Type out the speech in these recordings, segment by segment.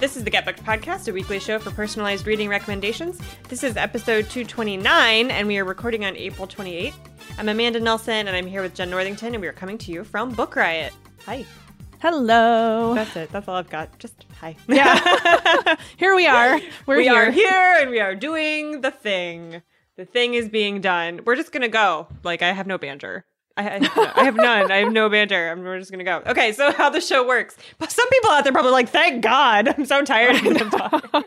This is the Get Booked Podcast, a weekly show for personalized reading recommendations. This is episode 229, and we are recording on April 28th. I'm Amanda Nelson, and I'm here with Jen Northington, and we are coming to you from Book Riot. Hi. Hello. That's it. That's all I've got. Just hi. Yeah. here we are. We're we here. are here, and we are doing the thing. The thing is being done. We're just going to go. Like, I have no banter. I, I, I have none. I have no banter. I'm, we're just gonna go. Okay, so how the show works. But some people out there probably like, thank God. I'm so tired of them talking.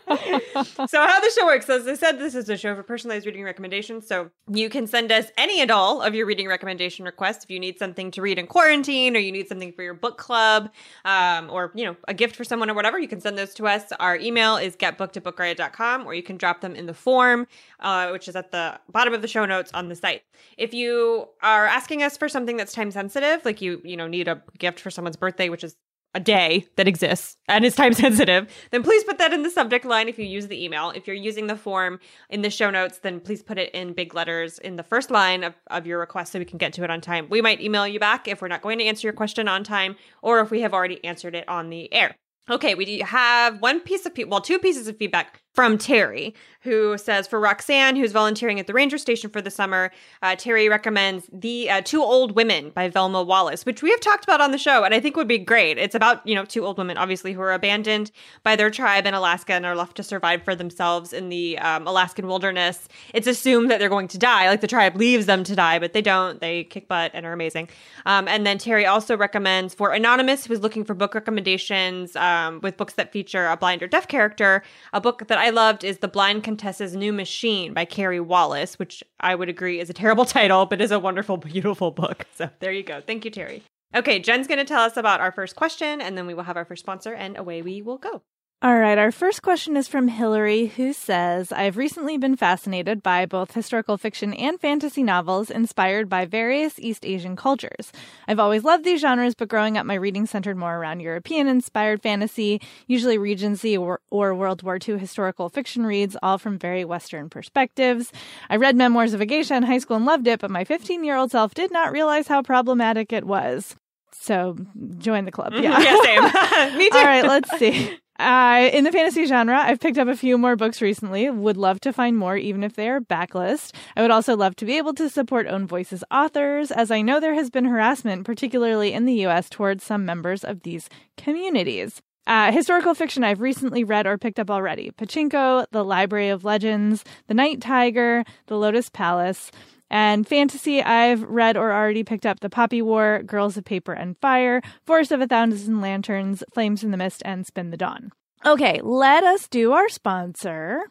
so how the show works, as I said, this is a show for personalized reading recommendations. So you can send us any and all of your reading recommendation requests if you need something to read in quarantine, or you need something for your book club, um, or you know, a gift for someone or whatever. You can send those to us. Our email is at or you can drop them in the form, uh, which is at the bottom of the show notes on the site. If you are asking us for something that's time sensitive, like you, you know, need a gift for someone's birthday, which is a day that exists and is time sensitive, then please put that in the subject line if you use the email. If you're using the form in the show notes, then please put it in big letters in the first line of, of your request so we can get to it on time. We might email you back if we're not going to answer your question on time or if we have already answered it on the air. Okay, we have one piece of, well, two pieces of feedback from Terry, who says for Roxanne, who's volunteering at the ranger station for the summer, uh, Terry recommends the uh, Two Old Women by Velma Wallis, which we have talked about on the show, and I think would be great. It's about you know two old women, obviously, who are abandoned by their tribe in Alaska and are left to survive for themselves in the um, Alaskan wilderness. It's assumed that they're going to die, like the tribe leaves them to die, but they don't. They kick butt and are amazing. Um, and then Terry also recommends for Anonymous, who's looking for book recommendations um, with books that feature a blind or deaf character, a book that I loved is The Blind Contessa's New Machine by Carey Wallace, which I would agree is a terrible title, but is a wonderful, beautiful book. So there you go. Thank you, Terry. Okay, Jen's going to tell us about our first question, and then we will have our first sponsor, and away we will go. All right, our first question is from Hillary, who says I've recently been fascinated by both historical fiction and fantasy novels inspired by various East Asian cultures. I've always loved these genres, but growing up, my reading centered more around European inspired fantasy, usually Regency or, or World War II historical fiction reads, all from very Western perspectives. I read Memoirs of a Geisha in high school and loved it, but my 15 year old self did not realize how problematic it was. So join the club. Mm-hmm. Yeah. yeah, same. Me too. All right, let's see. Uh, in the fantasy genre, I've picked up a few more books recently. Would love to find more, even if they are backlist. I would also love to be able to support Own Voices authors, as I know there has been harassment, particularly in the U.S., towards some members of these communities. Uh, historical fiction I've recently read or picked up already Pachinko, The Library of Legends, The Night Tiger, The Lotus Palace. And fantasy, I've read or already picked up The Poppy War, Girls of Paper and Fire, Forest of a Thousand Lanterns, Flames in the Mist, and Spin the Dawn. Okay, let us do our sponsor.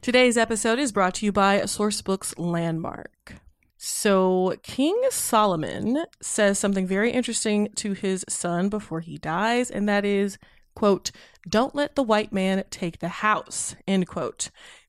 Today's episode is brought to you by Sourcebooks Landmark. So, King Solomon says something very interesting to his son before he dies, and that is, quote, don't let the white man take the house, end quote.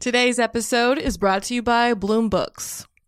Today's episode is brought to you by Bloom Books.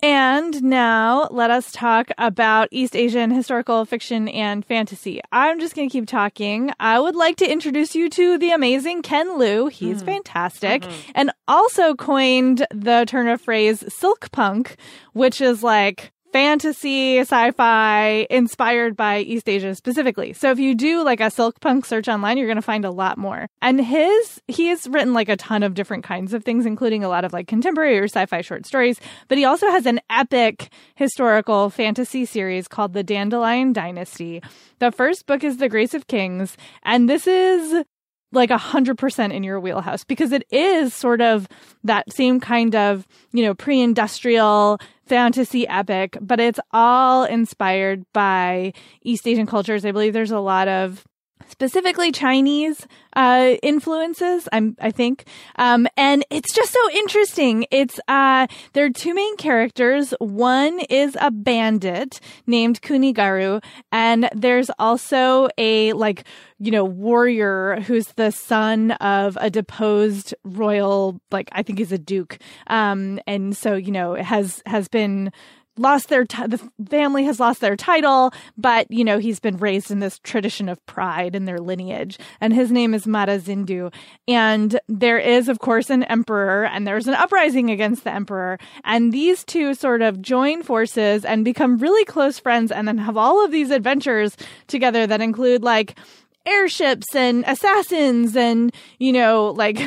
And now let us talk about East Asian historical fiction and fantasy. I'm just going to keep talking. I would like to introduce you to the amazing Ken Liu. He's mm. fantastic mm-hmm. and also coined the turn of phrase silk punk, which is like fantasy, sci-fi inspired by East Asia specifically. So if you do like a silk punk search online, you're going to find a lot more. And his, he has written like a ton of different kinds of things, including a lot of like contemporary or sci-fi short stories. But he also has an epic historical fantasy series called The Dandelion Dynasty. The first book is The Grace of Kings. And this is like a hundred percent in your wheelhouse because it is sort of that same kind of, you know, pre-industrial fantasy epic, but it's all inspired by East Asian cultures. I believe there's a lot of specifically Chinese uh, influences. I'm, I think, um, and it's just so interesting. It's uh, there are two main characters. One is a bandit named Kuni Garu, and there's also a like you know warrior who's the son of a deposed royal, like I think he's a duke, um, and so you know has has been lost their t- the family has lost their title but you know he's been raised in this tradition of pride in their lineage and his name is Mata Zyndu and there is of course an emperor and there's an uprising against the emperor and these two sort of join forces and become really close friends and then have all of these adventures together that include like airships and assassins and you know like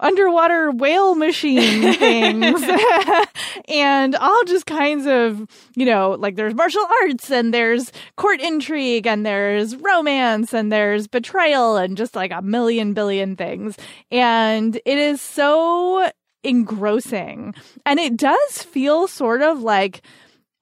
underwater whale machine things and all just kinds of, you know, like there's martial arts and there's court intrigue and there's romance and there's betrayal and just like a million billion things. And it is so engrossing. And it does feel sort of like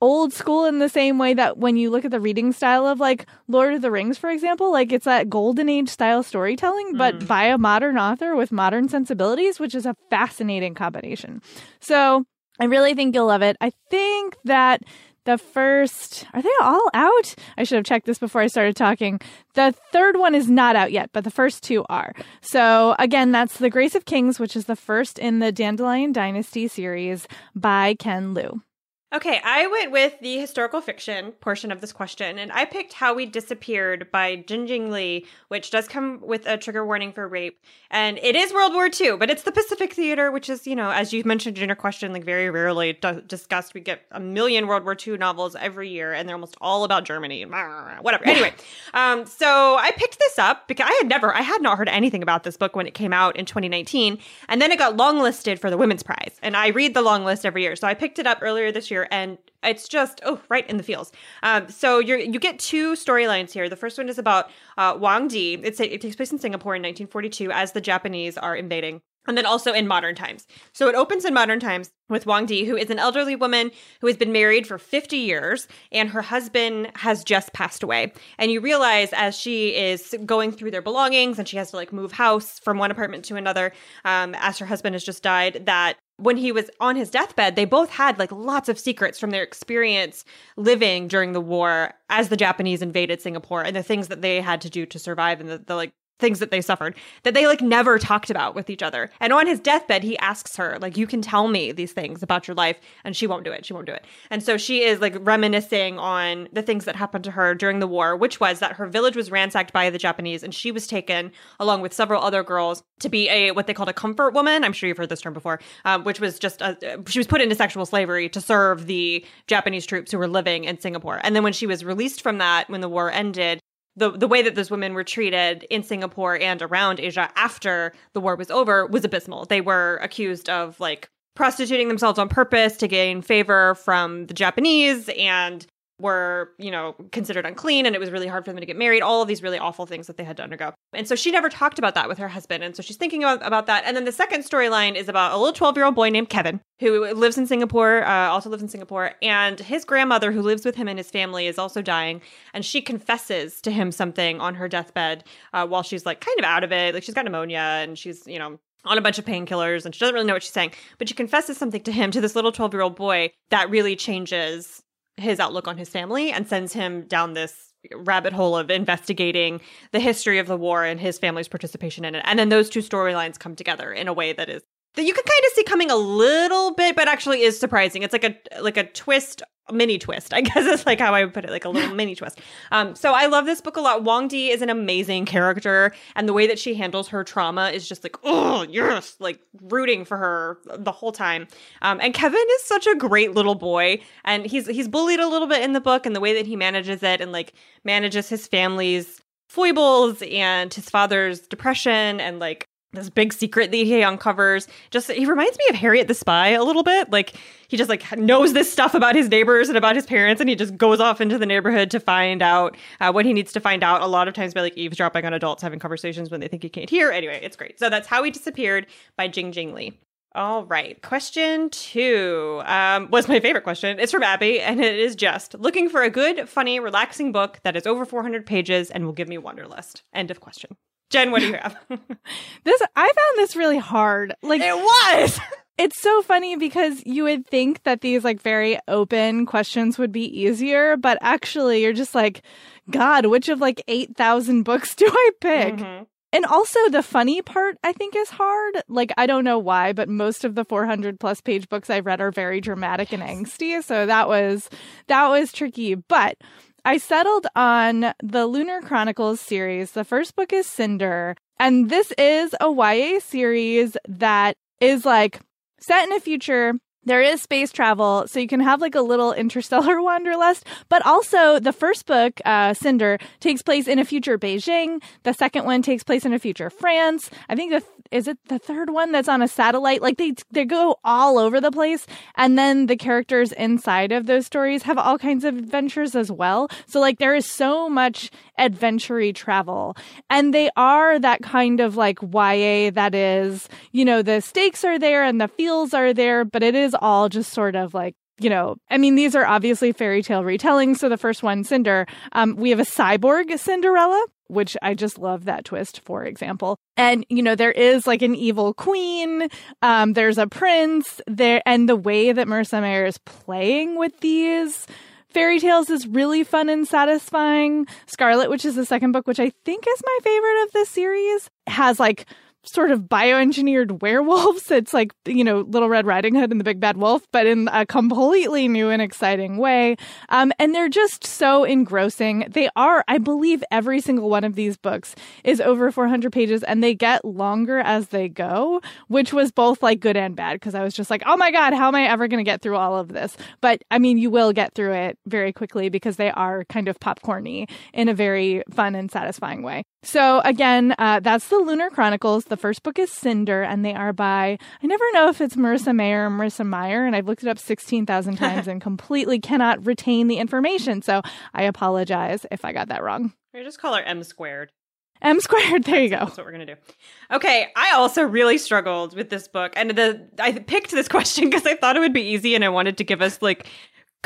old school in the same way that when you look at the reading style of like Lord of the Rings, for example, like it's that golden age style storytelling, but mm. by a modern author with modern sensibilities, which is a fascinating combination. So I really think you'll love it. I think that the first, are they all out? I should have checked this before I started talking. The third one is not out yet, but the first two are. So again, that's The Grace of Kings, which is the first in the Dandelion Dynasty series by Ken Liu. Okay, I went with the historical fiction portion of this question, and I picked How We Disappeared by Jin Jing Lee, which does come with a trigger warning for rape. And it is World War II, but it's the Pacific Theater, which is, you know, as you mentioned in your question, like very rarely d- discussed. We get a million World War II novels every year, and they're almost all about Germany. Whatever. Anyway, um, so I picked this up because I had never, I had not heard anything about this book when it came out in 2019, and then it got longlisted for the Women's Prize. And I read the long list every year, so I picked it up earlier this year year, and it's just oh right in the feels. Um, so you you get two storylines here. The first one is about uh, Wang Di. It's it takes place in Singapore in 1942 as the Japanese are invading and then also in modern times. So it opens in modern times with Wang Di, who is an elderly woman who has been married for 50 years, and her husband has just passed away. And you realize as she is going through their belongings and she has to like move house from one apartment to another, um, as her husband has just died, that when he was on his deathbed, they both had like lots of secrets from their experience living during the war as the Japanese invaded Singapore and the things that they had to do to survive and the, the like things that they suffered that they like never talked about with each other. And on his deathbed, he asks her, like, you can tell me these things about your life. And she won't do it. She won't do it. And so she is like reminiscing on the things that happened to her during the war, which was that her village was ransacked by the Japanese and she was taken along with several other girls to be a what they called a comfort woman. I'm sure you've heard this term before, um, which was just a, she was put into sexual slavery to serve the Japanese troops who were living in Singapore. And then when she was released from that, when the war ended, the the way that those women were treated in Singapore and around Asia after the war was over was abysmal. They were accused of like prostituting themselves on purpose to gain favor from the Japanese and were, you know, considered unclean and it was really hard for them to get married, all of these really awful things that they had to undergo. And so she never talked about that with her husband. And so she's thinking about, about that. And then the second storyline is about a little 12 year old boy named Kevin who lives in Singapore, uh, also lives in Singapore. And his grandmother, who lives with him and his family, is also dying. And she confesses to him something on her deathbed uh, while she's like kind of out of it. Like she's got pneumonia and she's, you know, on a bunch of painkillers and she doesn't really know what she's saying. But she confesses something to him, to this little 12 year old boy, that really changes his outlook on his family and sends him down this rabbit hole of investigating the history of the war and his family's participation in it. And then those two storylines come together in a way that is that you can kind of see coming a little bit, but actually is surprising. It's like a like a twist mini twist. I guess is like how I would put it, like a little mini twist. Um, so I love this book a lot. Wang Di is an amazing character, and the way that she handles her trauma is just like, oh yes, like rooting for her the whole time. Um, and Kevin is such a great little boy, and he's he's bullied a little bit in the book, and the way that he manages it, and like manages his family's foibles and his father's depression and like this big secret that he uncovers. Just he reminds me of Harriet the Spy a little bit. Like he just like knows this stuff about his neighbors and about his parents, and he just goes off into the neighborhood to find out uh, what he needs to find out. A lot of times by like eavesdropping on adults having conversations when they think he can't hear. Anyway, it's great. So that's how he disappeared by Jing Jing Lee. All right. Question two um, was my favorite question. It's from Abby, and it is just looking for a good, funny, relaxing book that is over 400 pages and will give me Wanderlust. End of question. Jen, what do you have? this I found this really hard. Like it was. It's so funny because you would think that these like very open questions would be easier, but actually you're just like, God, which of like 8,000 books do I pick? Mm-hmm. And also the funny part I think is hard. Like I don't know why, but most of the 400 plus page books I've read are very dramatic and angsty, so that was that was tricky. But I settled on the Lunar Chronicles series. The first book is Cinder, and this is a YA series that is like set in a future there is space travel, so you can have like a little interstellar wanderlust. But also, the first book, uh, Cinder, takes place in a future Beijing. The second one takes place in a future France. I think the is it the third one that's on a satellite? Like they they go all over the place, and then the characters inside of those stories have all kinds of adventures as well. So like there is so much adventure travel, and they are that kind of like YA that is, you know, the stakes are there and the feels are there, but it is all just sort of like you know, I mean, these are obviously fairy tale retellings. So the first one, Cinder, um, we have a cyborg Cinderella, which I just love that twist, for example. And, you know, there is like an evil queen. Um, there's a prince there. And the way that Marissa Meyer is playing with these fairy tales is really fun and satisfying. Scarlet, which is the second book, which I think is my favorite of the series, has like sort of bioengineered werewolves. It's like, you know, Little Red Riding Hood and the Big Bad Wolf, but in a completely new and exciting way. Um, and they're just so engrossing. They are, I believe, every single one of these books is over 400 pages and they get longer as they go, which was both like good and bad because I was just like, oh my God, how am I ever going to get through all of this? But I mean, you will get through it very quickly because they are kind of popcorny in a very fun and satisfying way. So again, uh, that's the Lunar Chronicles. The first book is Cinder, and they are by I never know if it's Marissa Mayer or Marissa Meyer, and I've looked it up sixteen thousand times and completely cannot retain the information. So I apologize if I got that wrong. I just call her M squared. M squared. There you go. That's what we're gonna do. Okay, I also really struggled with this book, and the I picked this question because I thought it would be easy, and I wanted to give us like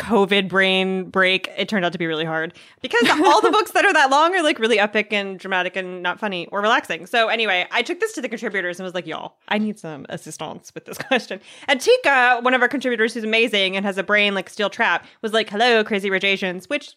COVID brain break, it turned out to be really hard because all the books that are that long are like really epic and dramatic and not funny or relaxing. So anyway, I took this to the contributors and was like, y'all, I need some assistance with this question. And Tika, one of our contributors who's amazing and has a brain like steel trap, was like, hello, crazy rich Asians, which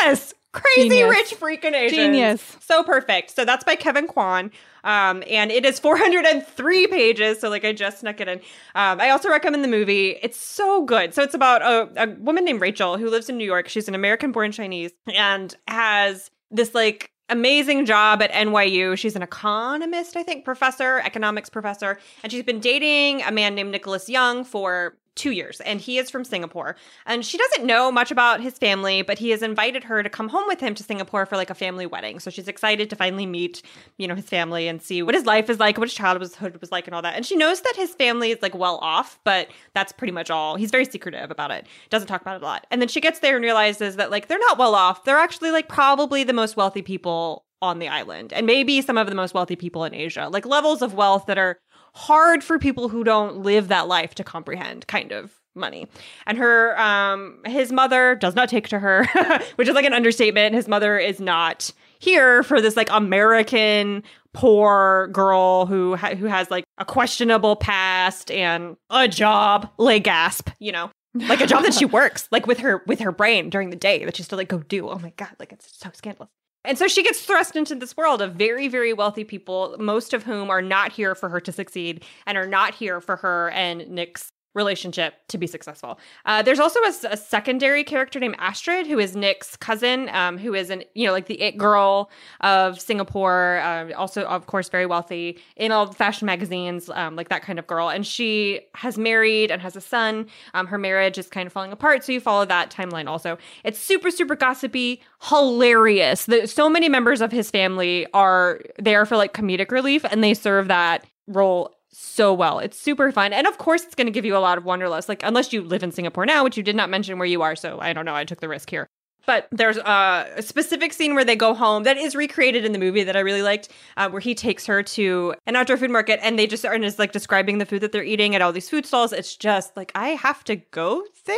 yes, Crazy Genius. rich freaking Asians. Genius. So perfect. So that's by Kevin Kwan. Um, and it is 403 pages. So like I just snuck it in. Um, I also recommend the movie. It's so good. So it's about a, a woman named Rachel who lives in New York. She's an American born Chinese and has this like amazing job at NYU. She's an economist, I think, professor, economics professor, and she's been dating a man named Nicholas Young for two years, and he is from Singapore. And she doesn't know much about his family, but he has invited her to come home with him to Singapore for like a family wedding. So she's excited to finally meet, you know, his family and see what his life is like, what his childhood was like, and all that. And she knows that his family is like well off, but that's pretty much all. He's very secretive about it, doesn't talk about it a lot. And then she gets there and realizes that like they're not well off. They're actually like probably the most wealthy people on the island and maybe some of the most wealthy people in Asia, like levels of wealth that are hard for people who don't live that life to comprehend kind of money. And her um his mother does not take to her which is like an understatement. His mother is not here for this like american poor girl who ha- who has like a questionable past and a job lay gasp you know? Like a job that she works like with her with her brain during the day that she still like go do. Oh my god like it's so scandalous and so she gets thrust into this world of very, very wealthy people, most of whom are not here for her to succeed and are not here for her and Nick's relationship to be successful. Uh, there's also a, a secondary character named Astrid, who is Nick's cousin, um, who is an you know like the it girl of Singapore, uh, also of course very wealthy in all the fashion magazines, um, like that kind of girl. And she has married and has a son. Um, her marriage is kind of falling apart, so you follow that timeline also. It's super super gossipy, hilarious. The, so many members of his family are there for like comedic relief, and they serve that role so well. It's super fun. And of course, it's going to give you a lot of wanderlust. Like, unless you live in Singapore now, which you did not mention where you are. So I don't know. I took the risk here. But there's a specific scene where they go home that is recreated in the movie that I really liked, uh, where he takes her to an outdoor food market and they just are and is like describing the food that they're eating at all these food stalls. It's just like, I have to go there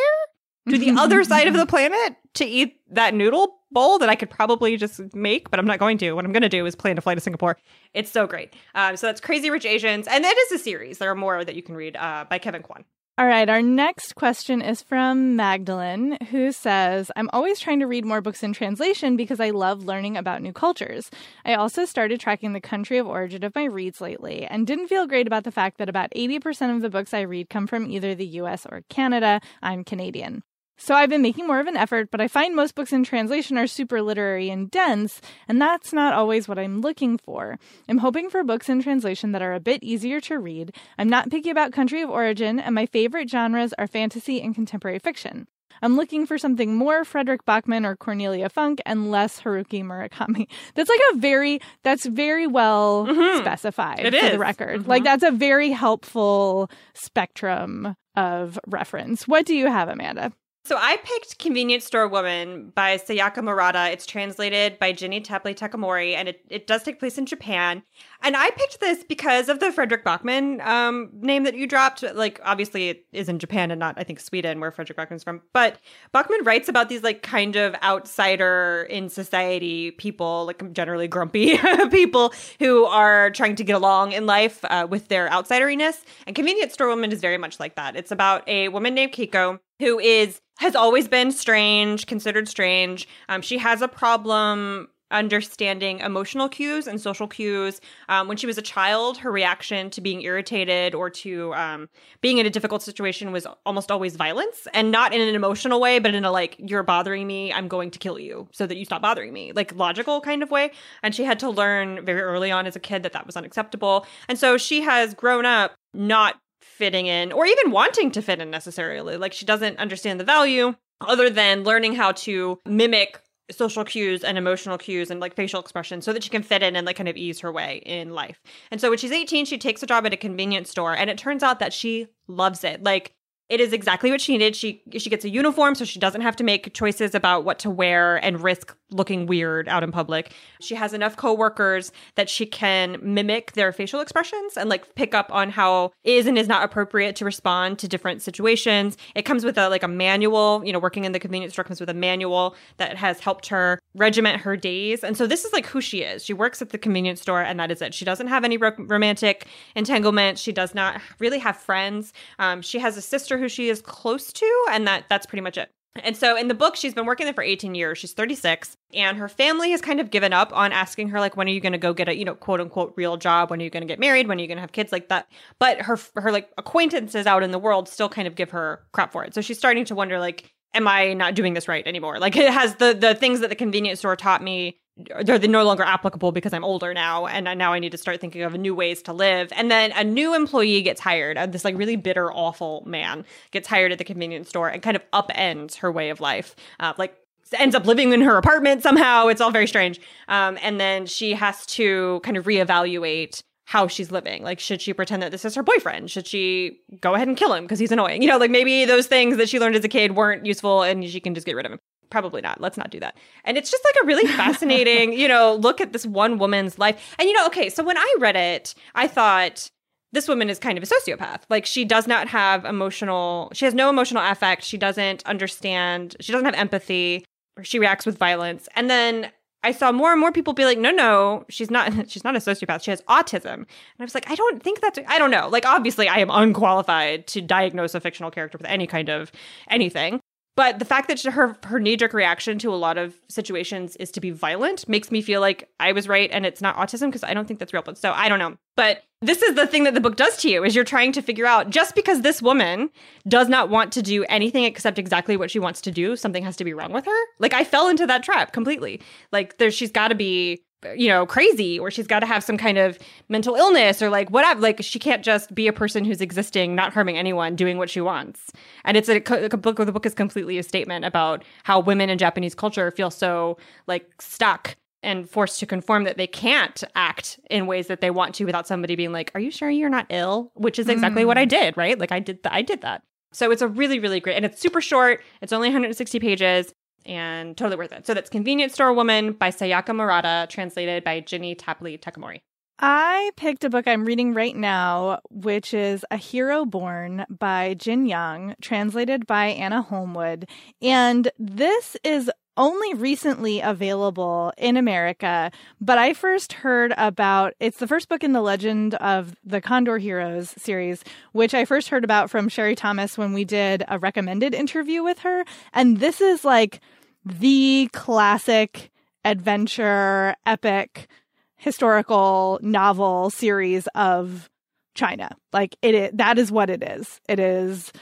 to the other side of the planet to eat that noodle bowl that I could probably just make, but I'm not going to. What I'm going to do is plan to fly to Singapore. It's so great. Um, so that's Crazy Rich Asians, and it is a series. There are more that you can read uh, by Kevin Kwan. All right, our next question is from Magdalene, who says, I'm always trying to read more books in translation because I love learning about new cultures. I also started tracking the country of origin of my reads lately and didn't feel great about the fact that about 80% of the books I read come from either the US or Canada. I'm Canadian. So I've been making more of an effort, but I find most books in translation are super literary and dense, and that's not always what I'm looking for. I'm hoping for books in translation that are a bit easier to read. I'm not picky about country of origin, and my favorite genres are fantasy and contemporary fiction. I'm looking for something more Fredrik Backman or Cornelia Funke and less Haruki Murakami. That's like a very that's very well Mhm. specified It for is. the record. Mhm. Like that's a very helpful spectrum of reference. What do you have, Amanda? So I picked Convenience Store Woman by Sayaka Murata. It's translated by Ginny Tapley Takemori, and it, it does take place in Japan. And I picked this because of the Fredrik Backman um, name that you dropped. Like, obviously, it is in Japan and not, I think, Sweden, where Fredrik Backman's from. But Backman writes about these, like, kind of outsider in society people, like generally grumpy people who are trying to get along in life uh, with their outsideriness. And Convenience Store Woman is very much like that. It's about a woman named Keiko who is has always been strange, considered strange. Um, she has a problem understanding emotional cues and social cues. Um, when she was a child, her reaction to being irritated or to um, being in a difficult situation was almost always violence, and not in an emotional way, but in a like, "You're bothering me, I'm going to kill you," so that you stop bothering me, like logical kind of way. And she had to learn very early on as a kid that that was unacceptable, and so she has grown up not fitting in or even wanting to fit in necessarily. Like she doesn't understand the value other than learning how to mimic social cues and emotional cues and like facial expressions so that she can fit in and like kind of ease her way in life. And so when she's 18, she takes a job at a convenience store and it turns out that she loves it. Like it is exactly what she needed. She she gets a uniform so she doesn't have to make choices about what to wear and risk looking weird out in public. She has enough coworkers that she can mimic their facial expressions and like pick up on how is and is not appropriate to respond to different situations. It comes with a like a manual, you know, working in the convenience store comes with a manual that has helped her regiment her days. And so this is like who she is. She works at the convenience store and that is it. She doesn't have any ro- romantic entanglement. She does not really have friends. Um, she has a sister who she is close to and that that's pretty much it. And so in the book, she's been working there for 18 years. She's 36, and her family has kind of given up on asking her, like, when are you going to go get a, you know, quote unquote real job? When are you going to get married? When are you going to have kids like that? But her, her like acquaintances out in the world still kind of give her crap for it. So she's starting to wonder, like, am I not doing this right anymore? Like, it has the the things that the convenience store taught me they're no longer applicable because I'm older now, and now I need to start thinking of new ways to live. And then a new employee gets hired, uh, this like really bitter, awful man gets hired at the convenience store and kind of upends her way of life. Uh, like ends up living in her apartment somehow. It's all very strange. Um, and then she has to kind of reevaluate how she's living. Like, should she pretend that this is her boyfriend? Should she go ahead and kill him because he's annoying? You know, like maybe those things that she learned as a kid weren't useful and she can just get rid of him probably not. Let's not do that. And it's just like a really fascinating, you know, look at this one woman's life. And you know, okay, so when I read it, I thought this woman is kind of a sociopath. Like she does not have emotional, she has no emotional affect. She doesn't understand, she doesn't have empathy. or She reacts with violence. And then I saw more and more people be like, no, no, she's not, she's not a sociopath. She has autism. And I was like, I don't think that's, I don't know. Like, obviously, I am unqualified to diagnose a fictional character with any kind of anything. But the fact that her her knee jerk reaction to a lot of situations is to be violent makes me feel like I was right and it's not autism because I don't think that's real. But so I don't know. But this is the thing that the book does to you is you're trying to figure out just because this woman does not want to do anything except exactly what she wants to do, something has to be wrong with her. Like I fell into that trap completely. Like there she's got to be you know, crazy or she's got to have some kind of mental illness or like whatever. Like she can't just be a person who's existing, not harming anyone, doing what she wants. And it's a, a book. The book is completely a statement about how women in Japanese culture feel so like stuck and forced to conform that they can't act in ways that they want to without somebody being like, "Are you sure you're not ill?" Which is exactly mm. what I mm. did, right? Like I did. Th- I did that. So it's a really, really great, and it's super short. It's only 160 pages and totally worth it. So that's Convenience Store Woman by Sayaka Murata, translated by Ginny Tapley Takemori. I picked a book I'm reading right now, which is A Hero Born by Jin Yong, translated by Anna Holmwood. And this is only recently available in America, but I first heard about it's the first book in the Legend of the Condor Heroes series, which I first heard about from Sherry Thomas when we did a recommended interview with her. And this is like the classic adventure, epic, historical novel series of China. Like it that is what it is. It is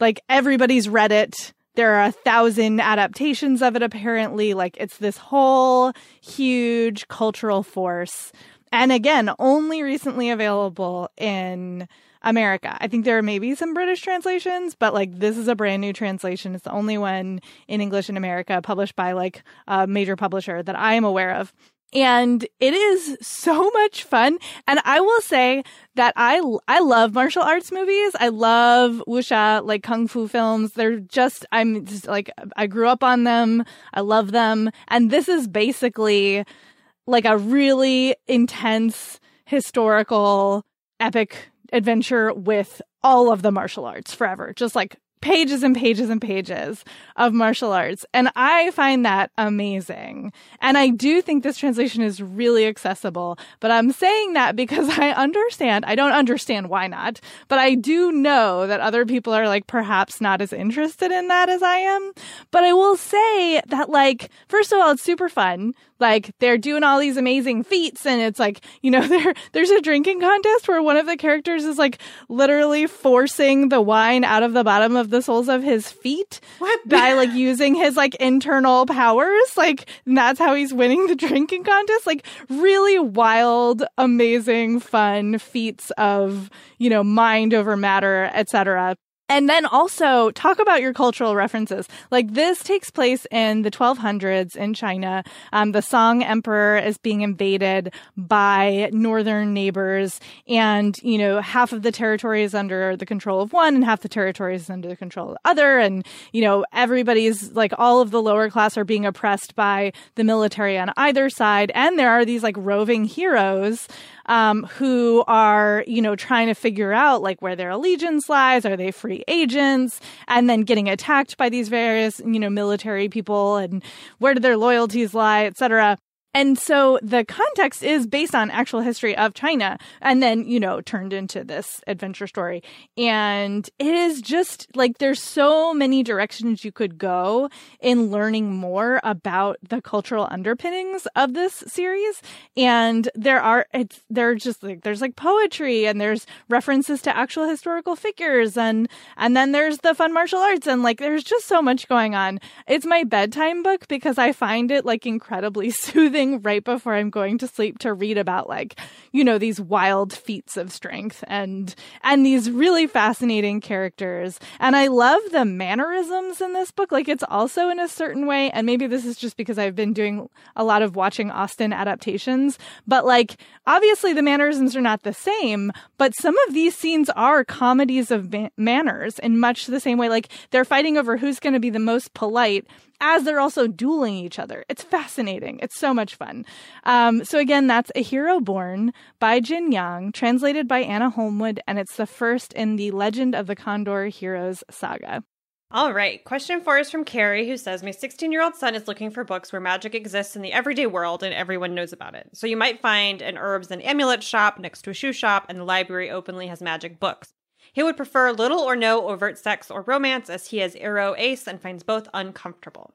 like everybody's read it. There are a thousand adaptations of it apparently. Like it's this whole huge cultural force. And again, only recently available in America. I think there are maybe some British translations, but like this is a brand new translation. It's the only one in English in America published by like a major publisher that I am aware of. And it is so much fun. And I will say that I, I love martial arts movies. I love wuxia, like kung fu films. They're just, I'm just like, I grew up on them. I love them. And this is basically like a really intense historical epic adventure with all of the martial arts forever. Just like pages and pages and pages of martial arts. And I find that amazing. And I do think this translation is really accessible, but I'm saying that because I understand, I don't understand why not, but I do know that other people are like perhaps not as interested in that as I am. But I will say that like, first of all, it's super fun like they're doing all these amazing feats and it's like you know there there's a drinking contest where one of the characters is like literally forcing the wine out of the bottom of the soles of his feet what? by like using his like internal powers. Like that's how he's winning the drinking contest. Like really wild amazing fun feats of you know mind over matter etc and then also talk about your cultural references. Like this takes place in the 1200s in China. Um, the Song Emperor is being invaded by northern neighbors, and you know half of the territory is under the control of one, and half the territory is under the control of the other. And you know everybody's like all of the lower class are being oppressed by the military on either side, and there are these like roving heroes um, who are, you know, trying to figure out like where their allegiance lies. Are they free agents? And then getting attacked by these various, you know, military people and where do their loyalties lie, etc. And so the context is based on actual history of China and then, you know, turned into this adventure story. And it is just like there's so many directions you could go in learning more about the cultural underpinnings of this series. And there are, it's, there just like, there's like poetry and there's references to actual historical figures and, and then there's the fun martial arts and like there's just so much going on. It's my bedtime book because I find it like incredibly soothing right before I'm going to sleep to read about like, you know, these wild feats of strength and and these really fascinating characters. And I love the mannerisms in this book. Like it's also in a certain way, and maybe this is just because I've been doing a lot of watching Austen adaptations, but like obviously the mannerisms are not the same, but some of these scenes are comedies of manners in much the same way. Like they're fighting over who's going to be the most polite as they're also dueling each other. It's fascinating. It's so much fun. Um, so again, that's A Hero Born by Jin Yong, translated by Anna Holmwood, and it's the first in the Legend of the Condor Heroes saga. All right. Question four is from Carrie, who says, My 16 year old son is looking for books where magic exists in the everyday world and everyone knows about it. So you might find an herbs and amulet shop next to a shoe shop, and the library openly has magic books. He would prefer little or no overt sex or romance as he has aro ace and finds both uncomfortable.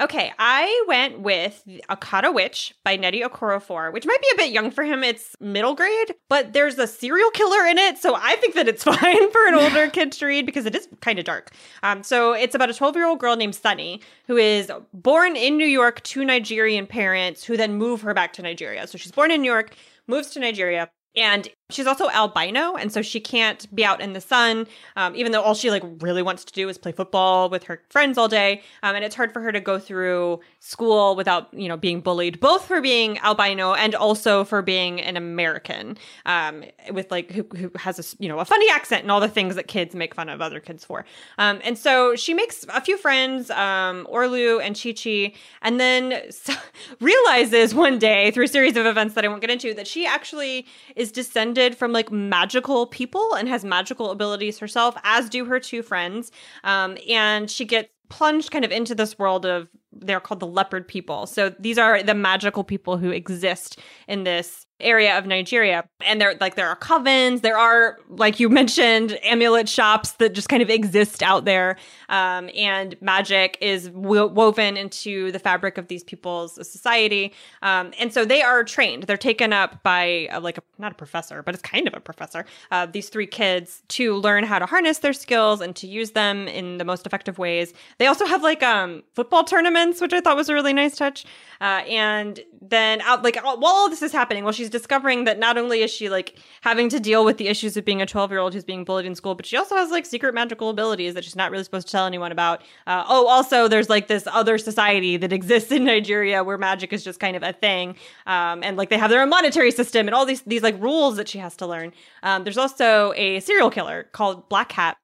Okay, I went with Akata Witch by Nnedi Okorafor, which might be a bit young for him. It's middle grade, but there's a serial killer in it, so I think that it's fine for an older kid to read because it is kind of dark. Um, so it's about a 12 year old girl named Sunny who is born in New York to Nigerian parents who then move her back to Nigeria. So she's born in New York, moves to Nigeria, and she's also albino and so she can't be out in the sun um, even though all she like really wants to do is play football with her friends all day um, and it's hard for her to go through school without you know being bullied both for being albino and also for being an american um, with like who, who, has a you know a funny accent and all the things that kids make fun of other kids for. Um, and so she makes a few friends um, orlu and chi chi and then realizes one day through a series of events that i won't get into that she actually is descended descended from like magical people and has magical abilities herself, as do her two friends. Um, and she gets plunged kind of into this world of they're called the leopard people. So these are the magical people who exist in this area of Nigeria. And there like there are covens, there are like you mentioned amulet shops that just kind of exist out there. Um, and magic is wo- woven into the fabric of these people's society. Um, and so they are trained. They're taken up by uh, like a, not a professor, but it's kind of a professor. Uh, these three kids to learn how to harness their skills and to use them in the most effective ways. They also have like um football tournaments, which I thought was a really nice touch. Uh, and then out like while all this is happening, while she's discovering that not only is she like having to deal with the issues of being a 12 year old who's being bullied in school, but she also has like secret magical abilities that she's not really supposed to tell anyone about. Uh, oh, also there's like this other society that exists in Nigeria where magic is just kind of a thing, um, and like they have their own monetary system and all these these like rules that she has to learn. Um, there's also a serial killer called Black Hat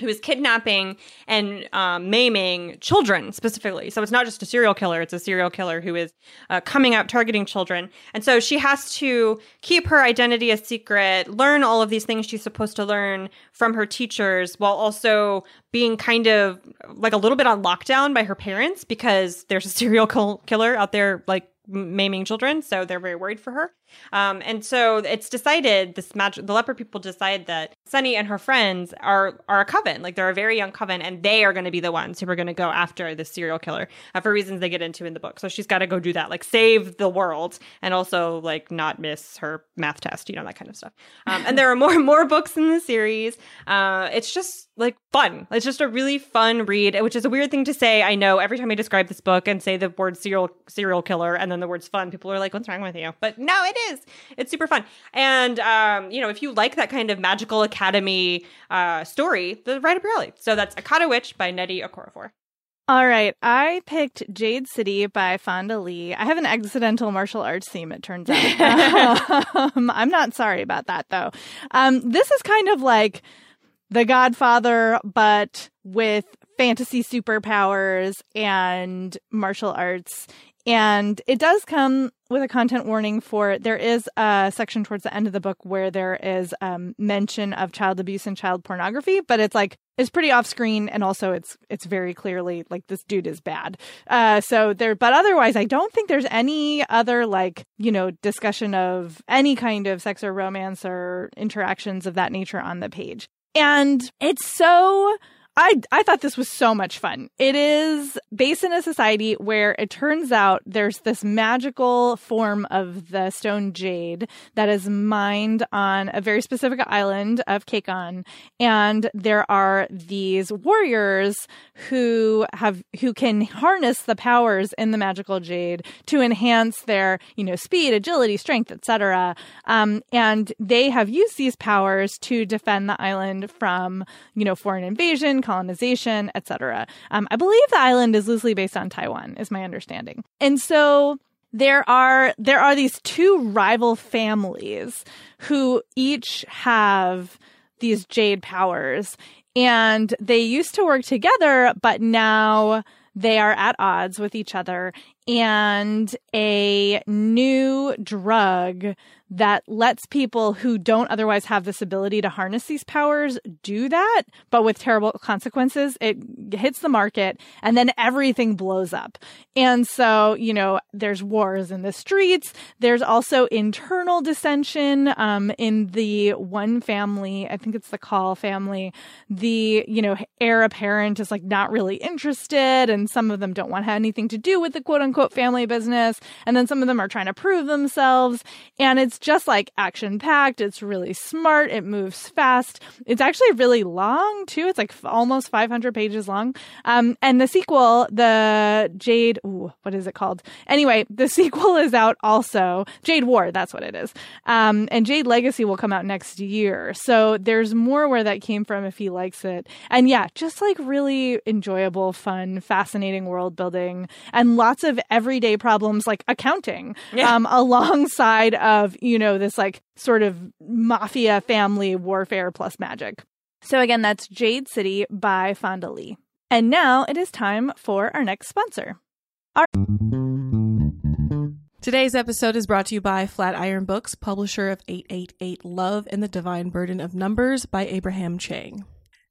who is kidnapping and um, maiming children specifically. So it's not just a serial killer, it's a serial killer who is uh, coming out targeting children. And so she has to keep her identity a secret, learn all of these things she's supposed to learn from her teachers while also being kind of like a little bit on lockdown by her parents because there's a serial killer out there like maiming children, so they're very worried for her. Um, and so it's decided this match. The leopard people decide that Sunny and her friends are are a coven, like they're a very young coven, and they are going to be the ones who are going to go after the serial killer uh, for reasons they get into in the book. So she's got to go do that, like save the world, and also like not miss her math test, you know that kind of stuff. Um, and there are more more books in the series. Uh, it's just like fun. It's just a really fun read, which is a weird thing to say. I know every time I describe this book and say the word serial serial killer and then the words fun, people are like, "What's wrong with you?" But no, it is. It's super fun. And um, you know, if you like that kind of magical academy uh, story, the right up your alley. So that's Akata Witch by Nnedi Okorafor. All right, I picked Jade City by Fonda Lee. I have an accidental martial arts theme, it turns out. um, I'm not sorry about that, though. Um, this is kind of like The Godfather, but with fantasy superpowers and martial arts. And it does come with a content warning for there is a section towards the end of the book where there is um, mention of child abuse and child pornography, but it's like it's pretty off screen and also it's it's very clearly like this dude is bad. Uh so there but otherwise I don't think there's any other like, you know, discussion of any kind of sex or romance or interactions of that nature on the page. And it's so I I thought this was so much fun. It is based in a society where it turns out there's this magical form of the stone jade that is mined on a very specific island of Kekon, and there are these warriors who have who can harness the powers in the magical jade to enhance their you know speed, agility, strength, etc. Um, and they have used these powers to defend the island from you know foreign invasion colonization, etc. Um, I believe the island is loosely based on Taiwan, is my understanding. And so there are there are these two rival families who each have these jade powers and they used to work together but now they are at odds with each other and a new drug that lets people who don't otherwise have this ability to harness these powers do that, but with terrible consequences. It hits the market and then everything blows up. And so, you know, there's wars in the streets. There's also internal dissension um, in the one family. I think it's the Kaul family. The, you know, heir apparent is like not really interested, and some of them don't want to have anything to do with the quote unquote family business. And then some of them are trying to prove themselves. And it's just like action packed. It's really smart. It moves fast. It's actually really long too. It's like f- almost 500 pages long. Um, and the sequel, the Jade, ooh, what is it called? Anyway, the sequel is out also. Jade War, that's what it is. Um, and Jade Legacy will come out next year. So there's more where that came from if he likes it. And yeah, just like really enjoyable, fun, fascinating world building and lots of everyday problems like accounting Yeah. um, alongside of, you know, this like sort of mafia family warfare plus magic. So again, that's Jade City by Fonda Lee. And now it is time for our next sponsor. Our- Today's episode is brought to you by Flatiron Books, publisher of 888 Love and the Divine Burden of Numbers by Abraham Chang.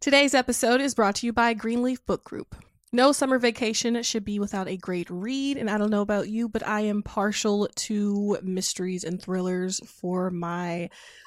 Today's episode is brought to you by Greenleaf Book Group. No summer vacation should be without a great read, and I don't know about you, but I am partial to mysteries and thrillers for my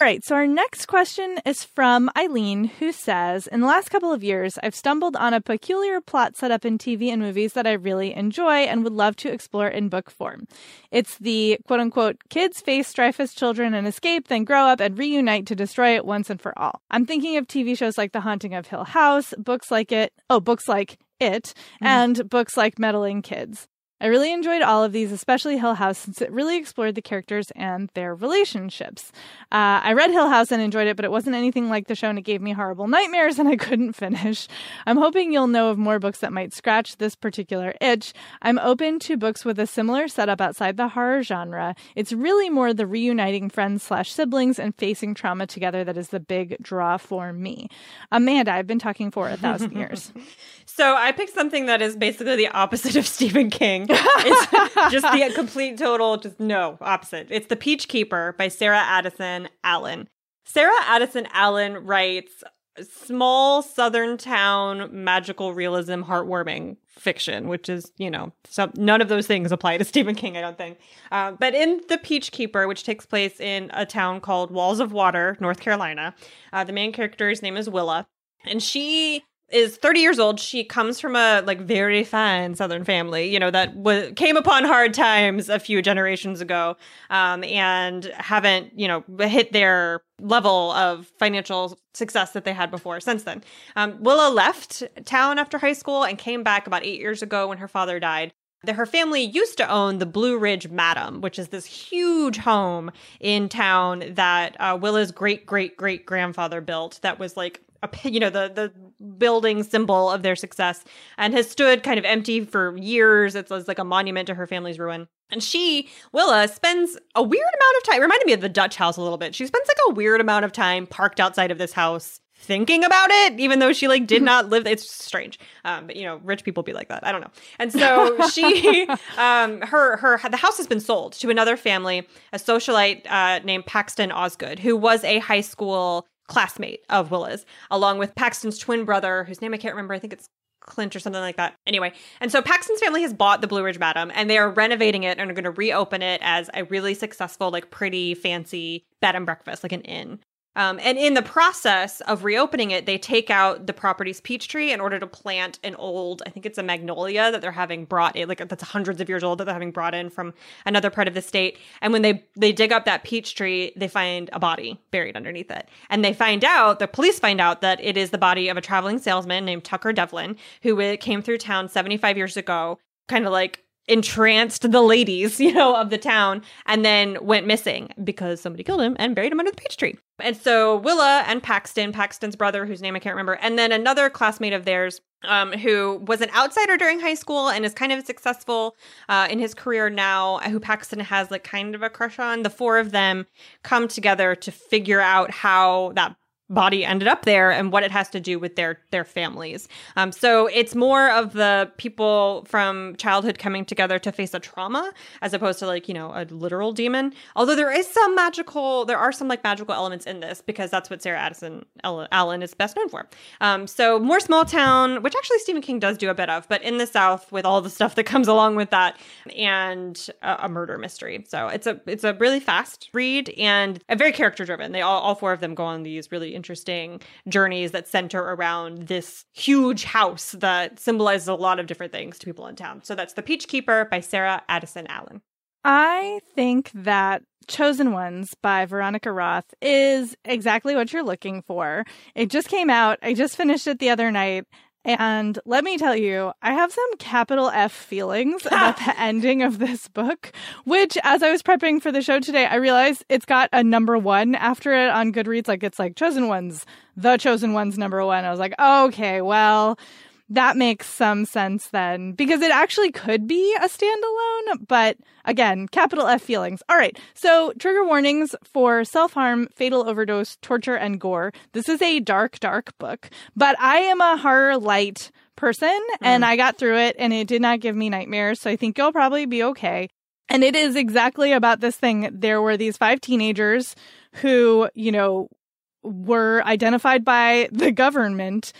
All right, so our next question is from Eileen, who says In the last couple of years, I've stumbled on a peculiar plot set up in TV and movies that I really enjoy and would love to explore in book form. It's the quote unquote kids face strife as children and escape, then grow up and reunite to destroy it once and for all. I'm thinking of TV shows like The Haunting of Hill House, books like it, oh, books like it, mm-hmm. and books like Meddling Kids. I really enjoyed all of these, especially Hill House, since it really explored the characters and their relationships. Uh, I read Hill House and enjoyed it, but it wasn't anything like the show, and it gave me horrible nightmares, and I couldn't finish. I'm hoping you'll know of more books that might scratch this particular itch. I'm open to books with a similar setup outside the horror genre. It's really more the reuniting friends slash siblings and facing trauma together that is the big draw for me. Amanda, I've been talking for a thousand years. So I picked something that is basically the opposite of Stephen King. It's just the complete total, just no, opposite. It's The Peach Keeper by Sarah Addison Allen. Sarah Addison Allen writes small southern town magical realism heartwarming fiction which is you know some, none of those things apply to stephen king i don't think uh, but in the peach keeper which takes place in a town called walls of water north carolina uh, the main character's name is willa and she is 30 years old. She comes from a like very fine Southern family, you know, that w- came upon hard times a few generations ago, um, and haven't, you know, hit their level of financial success that they had before since then. Um, Willa left town after high school and came back about eight years ago when her father died. Her family used to own the Blue Ridge Madam, which is this huge home in town that uh, Willa's great great great grandfather built. That was like a you know the the building symbol of their success and has stood kind of empty for years. It's, it's like a monument to her family's ruin. And she willa spends a weird amount of time reminded me of the dutch house a little bit. She spends like a weird amount of time parked outside of this house thinking about it even though she like did not live it's strange. Um, but you know rich people be like that. I don't know. And so she um her her the house has been sold to another family a socialite uh, named paxton osgood who was a high school classmate of Willa's, along with Paxton's twin brother, whose name I can't remember. I think it's Clint or something like that. Anyway, and so Paxton's family has bought the Blue Ridge Madam and they are renovating it and are going to reopen it as a really successful, like pretty fancy bed and breakfast, like an inn. Um, and in the process of reopening it, they take out the property's peach tree in order to plant an old, I think it's a magnolia that they're having brought in, like that's hundreds of years old that they're having brought in from another part of the state. And when they they dig up that peach tree, they find a body buried underneath it. And they find out, the police find out that it is the body of a traveling salesman named Tucker Devlin, who came through town 75 years ago, kind of like entranced the ladies, you know, of the town and then went missing because somebody killed him and buried him under the peach tree. And so Willa and Paxton, Paxton's brother, whose name I can't remember, and then another classmate of theirs um, who was an outsider during high school and is kind of successful uh, in his career now, who Paxton has like kind of a crush on. The four of them come together to figure out how that body ended up there and what it has to do with their their families. Um, so it's more of the people from childhood coming together to face a trauma as opposed to like you know a literal demon. Although there is some magical, there are some like magical elements in this because that's what Sarah Addison Allen is best known for. Um, so more small town, which actually Stephen King does do a bit of, but in the South with all the stuff that comes along with that and a, a murder mystery. So it's a it's a really fast read and a very character driven. They all all four of them go on these really interesting journeys that center around this huge house that symbolizes a lot of different things to people in town. So that's The Peach Keeper by Sarah Addison Allen. I think that Chosen Ones by Veronica Roth is exactly what you're looking for. It just came out. I just finished it the other night. And let me tell you, I have some capital F feelings about the ending of this book, which as I was prepping for the show today, I realized it's got a number one after it on Goodreads. Like it's like Chosen Ones, the Chosen Ones number one. I was like, okay, well, that makes some sense then because it actually could be a standalone, but again, capital F feelings. All right. So trigger warnings for self-harm, fatal overdose, torture, and gore. This is a dark, dark book, but I am a horror light person mm. and I got through it and it did not give me nightmares. So I think you'll probably be okay. And it is exactly about this thing. There were these five teenagers who, you know, were identified by the government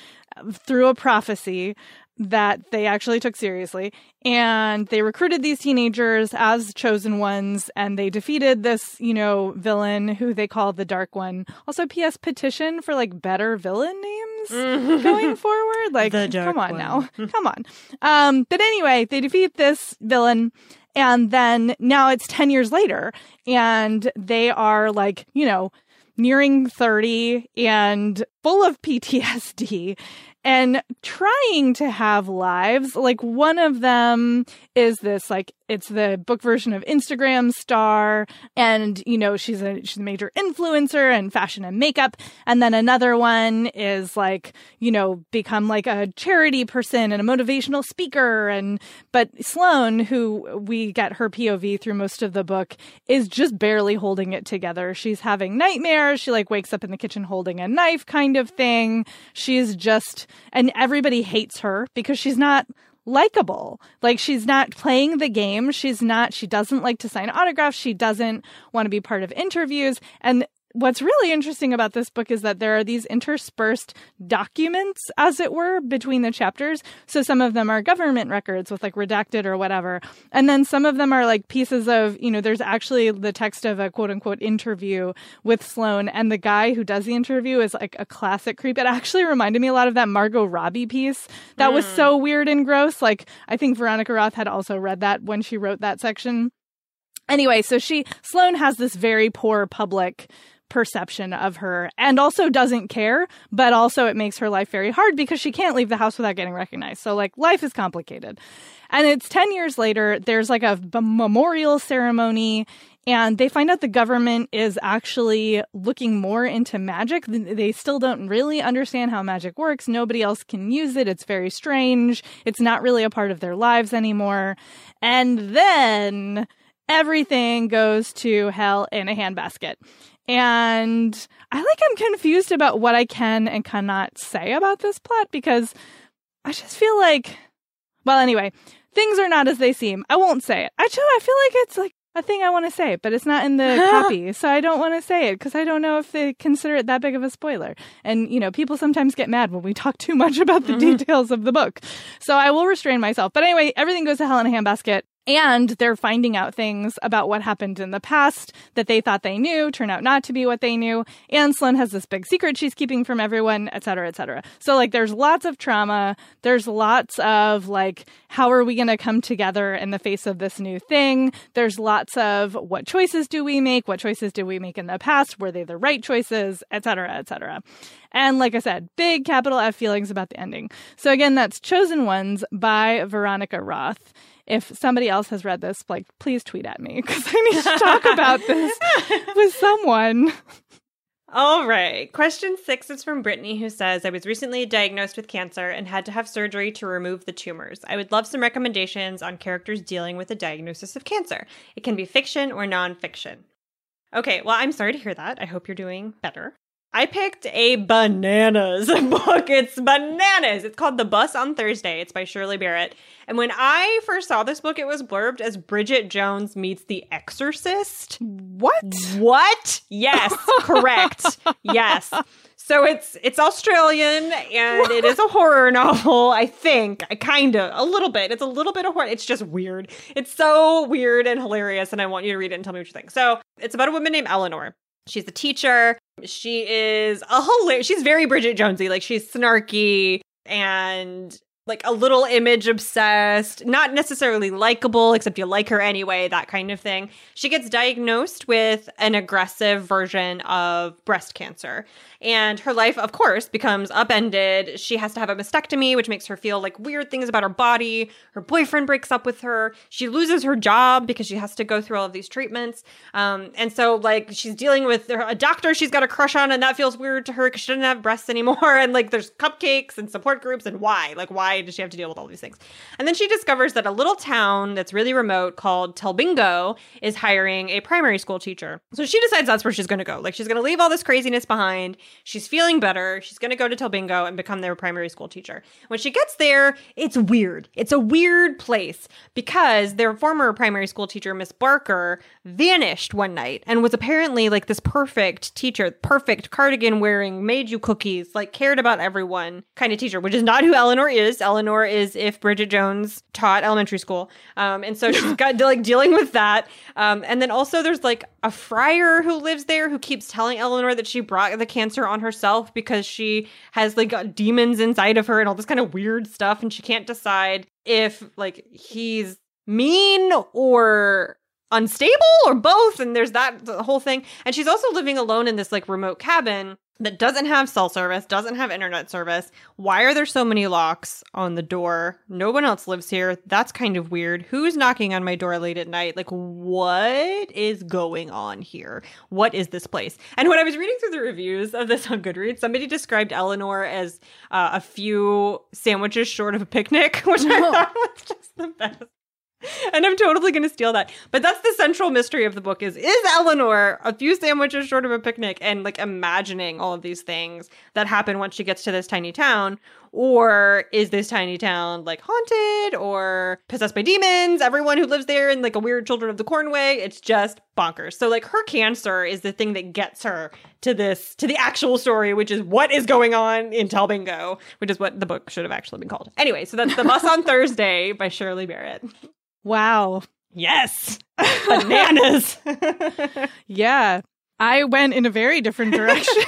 through a prophecy that they actually took seriously. And they recruited these teenagers as chosen ones and they defeated this, you know, villain who they call the Dark One. Also, P.S. petition for like better villain names going forward. Like, come on One. now. come on. Um, but anyway, they defeat this villain. And then now it's 10 years later and they are like, you know, nearing 30 and full of PTSD and trying to have lives. Like one of them is this like it's the book version of Instagram star and you know she's a she's a major influencer in fashion and makeup and then another one is like you know become like a charity person and a motivational speaker and but Sloane who we get her POV through most of the book is just barely holding it together. She's having nightmares. She like wakes up in the kitchen holding a knife kind of thing. She's just and everybody hates her because she's not likable. Like she's not playing the game. She's not, she doesn't like to sign autographs. She doesn't want to be part of interviews. And what's really interesting about this book is that there are these interspersed documents, as it were, between the chapters. So some of them are government records with like redacted or whatever. And then some of them are like pieces of, you know, there's actually the text of a quote unquote interview with Sloane. And the guy who does the interview is like a classic creep. It actually reminded me a lot of that Margot Robbie piece. That was hmm. so weird and gross. Like, I think Veronica Roth had also read that when she wrote that section. Anyway, so she, Sloane has this very poor public perception of her and also doesn't care, but also it makes her life very hard because she can't leave the house without getting recognized. So, like, life is complicated. And it's 10 years later, there's like a memorial ceremony, and they find out the government is actually looking more into magic. They still don't really understand how magic works. Nobody else can use it. It's very strange. It's not really a part of their lives anymore. And then everything goes to hell in a handbasket. And I like I'm confused about what I can and cannot say about this plot because I just feel like well anyway, things are not as they seem. I won't say it. Actually, I feel like it's like a thing I want to say, but it's not in the copy, so I don't want to say it because I don't know if they consider it that big of a spoiler. And you know, people sometimes get mad when we talk too much about the mm-hmm. details of the book, so I will restrain myself. But anyway, everything goes to hell in a handbasket. And they're finding out things about what happened in the past that they thought they knew turn out not to be what they knew. And Sloane has this big secret she's keeping from everyone, et cetera, et cetera. So like there's lots of trauma. There's lots of like, how are we going to come together in the face of this new thing? There's lots of what choices do we make? What choices did we make in the past? Were they the right choices? Et cetera, et cetera. And like I said, big capital F feelings about the ending. So again, that's Chosen Ones by Veronica Roth if somebody else has read this, like, please tweet at me because I need to talk about this with someone. All right. Question six is from Brittany, who says, I was recently diagnosed with cancer and had to have surgery to remove the tumors. I would love some recommendations on characters dealing with a diagnosis of cancer. It can be fiction or nonfiction. Okay, well, I'm sorry to hear that. I hope you're doing better. I picked a bananas book. It's bananas. It's called The Bus on Thursday. It's by Shirley Barrett. And when I first saw this book, it was blurbed as Bridget Jones meets The Exorcist. What? What? Yes, correct. Yes. So it's it's Australian and it is a horror novel, I think. I kind of a little bit. It's a little bit of horror. It's just weird. It's so weird and hilarious and I want you to read it and tell me what you think. So, it's about a woman named Eleanor. She's a teacher. She is a hilarious. She's very Bridget Jonesy. Like she's snarky and like a little image obsessed, not necessarily likable, except you like her anyway, that kind of thing. She gets diagnosed with an aggressive version of breast cancer. And her life, of course, becomes upended. She has to have a mastectomy, which makes her feel like weird things about her body. Her boyfriend breaks up with her. She loses her job because she has to go through all of these treatments. Um, and so, like, she's dealing with a doctor she's got a crush on, and that feels weird to her because she doesn't have breasts anymore. And, like, there's cupcakes and support groups, and why? Like, why does she have to deal with all these things? And then she discovers that a little town that's really remote called Talbingo is hiring a primary school teacher. So she decides that's where she's going to go. Like, she's going to leave all this craziness behind. She's feeling better. She's going to go to Talbingo and become their primary school teacher. When she gets there, it's weird. It's a weird place because their former primary school teacher, Miss Barker, vanished one night and was apparently like this perfect teacher, perfect cardigan wearing, made you cookies, like cared about everyone kind of teacher, which is not who Eleanor is Eleanor is if Bridget Jones taught elementary school. Um, and so she's got like dealing with that. Um, and then also there's like a friar who lives there who keeps telling Eleanor that she brought the cancer on herself because she has like demons inside of her and all this kind of weird stuff. And she can't decide if like he's mean or unstable or both and there's that whole thing and she's also living alone in this like remote cabin that doesn't have cell service doesn't have internet service. Why are there so many locks on the door? No one else lives here. That's kind of weird. Who's knocking on my door late at night? Like what is going on here? What is this place? And when i was reading through the reviews of this on goodreads somebody described eleanor as uh, a few sandwiches short of a picnic which i thought was just the best and I'm totally going to steal that. But that's the central mystery of the book is is Eleanor a few sandwiches short of a picnic and like imagining all of these things that happen once she gets to this tiny town or is this tiny town like haunted or possessed by demons? Everyone who lives there in like a weird Children of the Corn way, it's just bonkers. So like her cancer is the thing that gets her to this to the actual story, which is what is going on in Talbingo, which is what the book should have actually been called. Anyway, so that's The Bus on Thursday by Shirley Barrett. Wow. Yes. Bananas. Yeah. I went in a very different direction.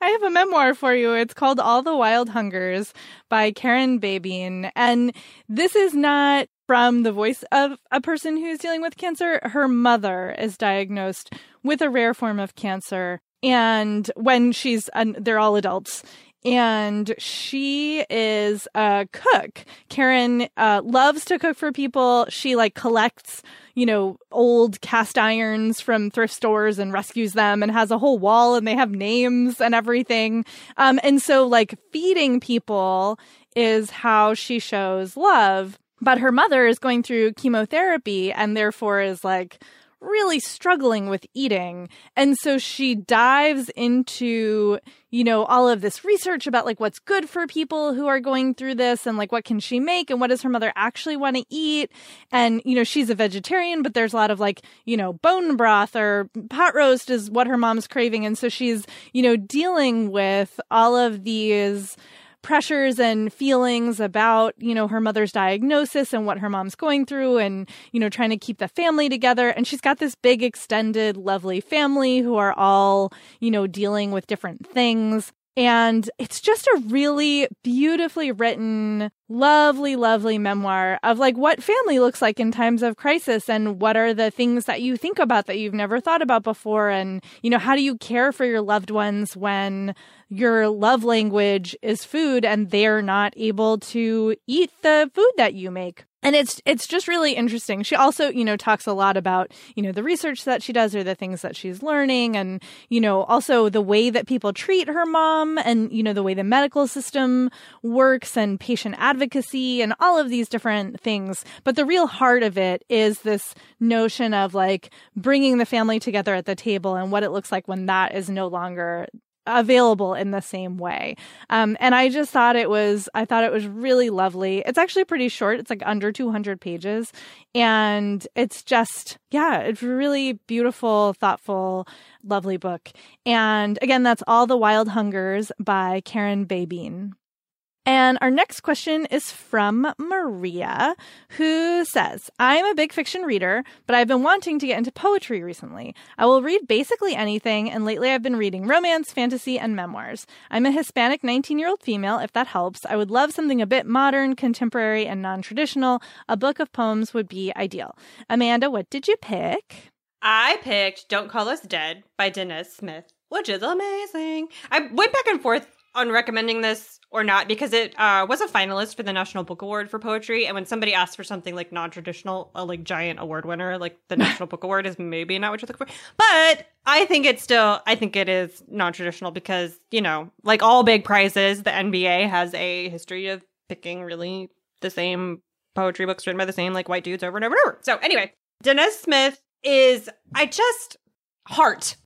I have a memoir for you. It's called All the Wild Hungers by Karen Babine. And this is not from the voice of a person who's dealing with cancer. Her mother is diagnosed with a rare form of cancer. And when she's, and they're all adults, and she is a cook. Karen uh, loves to cook for people. She like collects, you know, old cast irons from thrift stores and rescues them and has a whole wall and they have names and everything. Um, and so like feeding people is how she shows love. But her mother is going through chemotherapy and therefore is like, really struggling with eating. And so she dives into, you know, all of this research about like what's good for people who are going through this and like what can she make and what does her mother actually want to eat. And, you know, she's a vegetarian, but there's a lot of like, you know, bone broth or pot roast is what her mom's craving. And so she's, you know, dealing with all of these pressures and feelings about, you know, her mother's diagnosis and what her mom's going through and, you know, trying to keep the family together. And she's got this big, extended, lovely family who are all, you know, dealing with different things. And it's just a really beautifully written, lovely, lovely memoir of like what family looks like in times of crisis and what are the things that you think about that you've never thought about before. And, you know, how do you care for your loved ones when your love language is food and they're not able to eat the food that you make? And it's it's just really interesting. She also, you know, talks a lot about, you know, the research that she does or the things that she's learning and, you know, also the way that people treat her mom and, you know, the way the medical system works and patient advocacy and all of these different things. But the real heart of it is this notion of like bringing the family together at the table and what it looks like when that is no longer available in the same way. Um, and I just thought it was, I thought it was really lovely. It's actually pretty short. It's like under 200 pages. And it's just, yeah, it's really beautiful, thoughtful, lovely book. And again, that's All the Wild Hungers by Karen Babine. And our next question is from Maria, who says, I'm a big fiction reader, but I've been wanting to get into poetry recently. I will read basically anything, and lately I've been reading romance, fantasy, and memoirs. I'm a Hispanic 19 year old female, if that helps. I would love something a bit modern, contemporary, and non traditional. A book of poems would be ideal. Amanda, what did you pick? I picked Don't Call Us Dead by Danez Smith, which is amazing. I went back and forth on recommending this or not because it uh, was a finalist for the National Book Award for poetry. And when somebody asks for something like non-traditional, a like giant award winner, like the National Book Award is maybe not what you're looking for. But I think it's still, I think it is non-traditional because you know, like all big prizes, the NBA has a history of picking really the same poetry books written by the same like white dudes over and over and over. So anyway, Danez Smith is I just heart.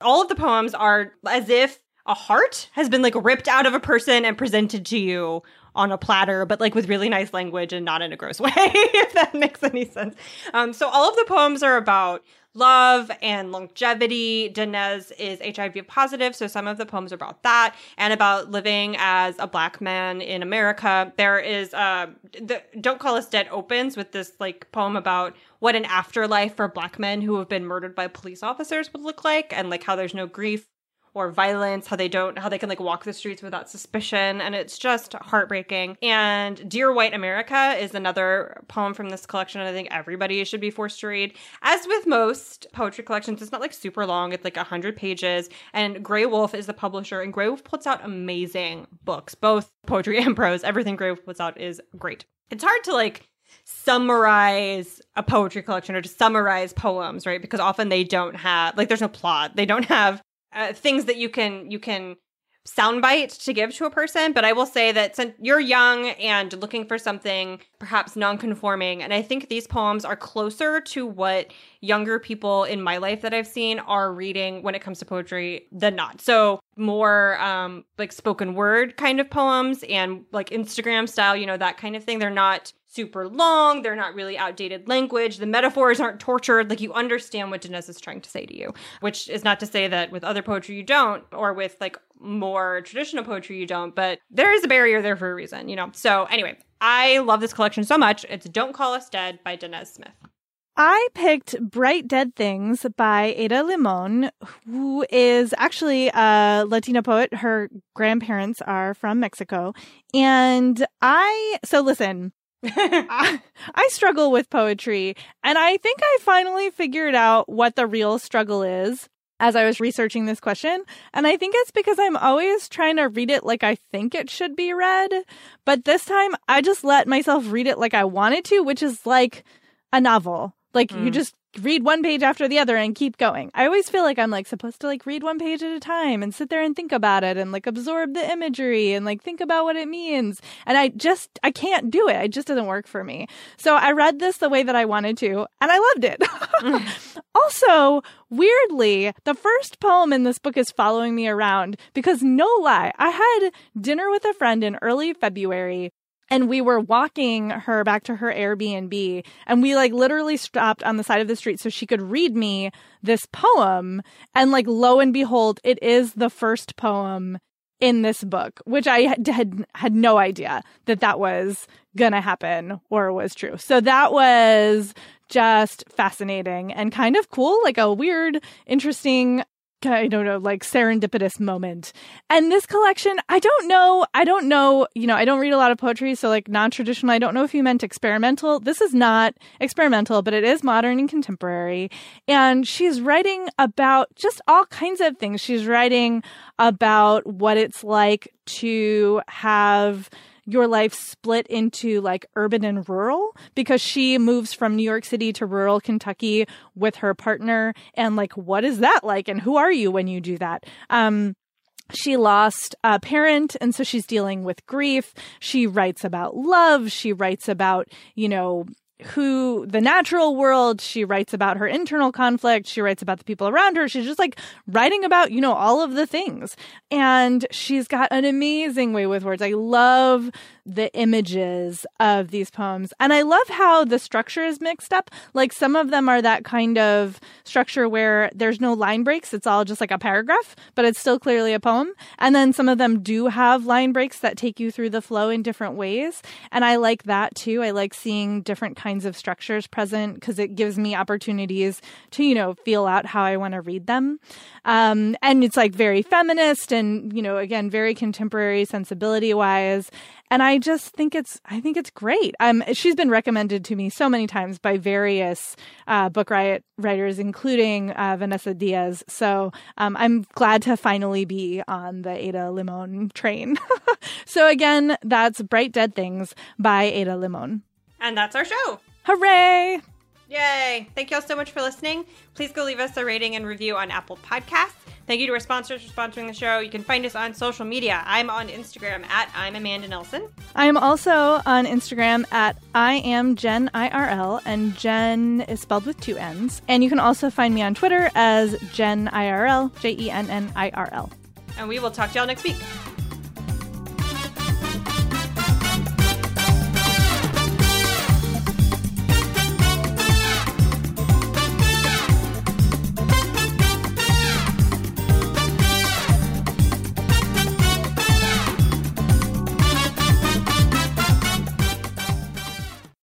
All of the poems are as if a heart has been like ripped out of a person and presented to you on a platter, but like with really nice language and not in a gross way, if that makes any sense. Um, so all of the poems are about love and longevity. Danez is HIV positive, so some of the poems are about that and about living as a black man in America. There is uh, the Don't Call Us Dead opens with this like poem about what an afterlife for black men who have been murdered by police officers would look like and like how there's no grief or violence, how they don't, how they can like walk the streets without suspicion. And it's just heartbreaking. And Dear White America is another poem from this collection. I think everybody should be forced to read. As with most poetry collections, it's not like super long, it's like 100 pages. And Graywolf is the publisher, and Graywolf puts out amazing books, both poetry and prose. Everything Graywolf puts out is great. It's hard to like summarize a poetry collection or to summarize poems, right? Because often they don't have like there's no plot. They don't have uh, things that you can you can soundbite to give to a person but i will say that since you're young and looking for something perhaps non-conforming and i think these poems are closer to what younger people in my life that i've seen are reading when it comes to poetry than not. So more um like spoken word kind of poems and like instagram style you know that kind of thing. They're not super long. They're not really outdated language. The metaphors aren't tortured. Like you understand what Danez is trying to say to you, which is not to say that with other poetry you don't, or with like more traditional poetry you don't, but there is a barrier there for a reason, you know? So anyway, I love this collection so much. It's Don't Call Us Dead by Danez Smith. I picked Bright Dead Things by Ada Limon, who is actually a Latina poet. Her grandparents are from Mexico. And I, so listen, I, I struggle with poetry, and I think I finally figured out what the real struggle is as I was researching this question. And I think it's because I'm always trying to read it like I think it should be read. But this time I just let myself read it like I wanted to, which is like a novel. Like mm. you just read one page after the other and keep going. I always feel like I'm like supposed to like read one page at a time and sit there and think about it and like absorb the imagery and like think about what it means. And I just I can't do it. It just doesn't work for me. So I read this the way that I wanted to and I loved it. Mm. also, weirdly, the first poem in this book is following me around because no lie, I had dinner with a friend in early February and we were walking her back to her Airbnb and we like literally stopped on the side of the street so she could read me this poem and like lo and behold it is the first poem in this book which I had had, had no idea that that was going to happen or was true. So that was just fascinating and kind of cool, like a weird, interesting I don't know, like serendipitous moment. And this collection, I don't know, I don't know, you know, I don't read a lot of poetry, so like non traditional, I don't know if you meant experimental. This is not experimental, but it is modern and contemporary. And she's writing about just all kinds of things. She's writing about what it's like to have your life split into like urban and rural because she moves from New York City to rural Kentucky with her partner. And like, what is that like? And who are you when you do that? Um, she lost a parent and so she's dealing with grief. She writes about love. She writes about, you know, who the natural world she writes about her internal conflict she writes about the people around her she's just like writing about you know all of the things and she's got an amazing way with words i love the images of these poems. And I love how the structure is mixed up. Like some of them are that kind of structure where there's no line breaks. It's all just like a paragraph, but it's still clearly a poem. And then some of them do have line breaks that take you through the flow in different ways. And I like that too. I like seeing different kinds of structures present because it gives me opportunities to, you know, feel out how I want to read them. Um, and it's like very feminist and, you know, again, very contemporary sensibility wise and I just think it's I think it's great. Um, she's been recommended to me so many times by various uh, book riot writers, including uh, Vanessa Diaz. So um, I'm glad to finally be on the Ada Limon train. so again, that's Bright Dead Things by Ada Limon. And that's our show. Hooray! Yay! Thank you all so much for listening. Please go leave us a rating and review on Apple Podcasts. Thank you to our sponsors for sponsoring the show. You can find us on social media. I'm on Instagram at I'm Amanda Nelson. I am also on Instagram at I am Jen IRL, and Jen is spelled with two N's. And you can also find me on Twitter as Jen IRL, J E N N I R L. And we will talk to y'all next week.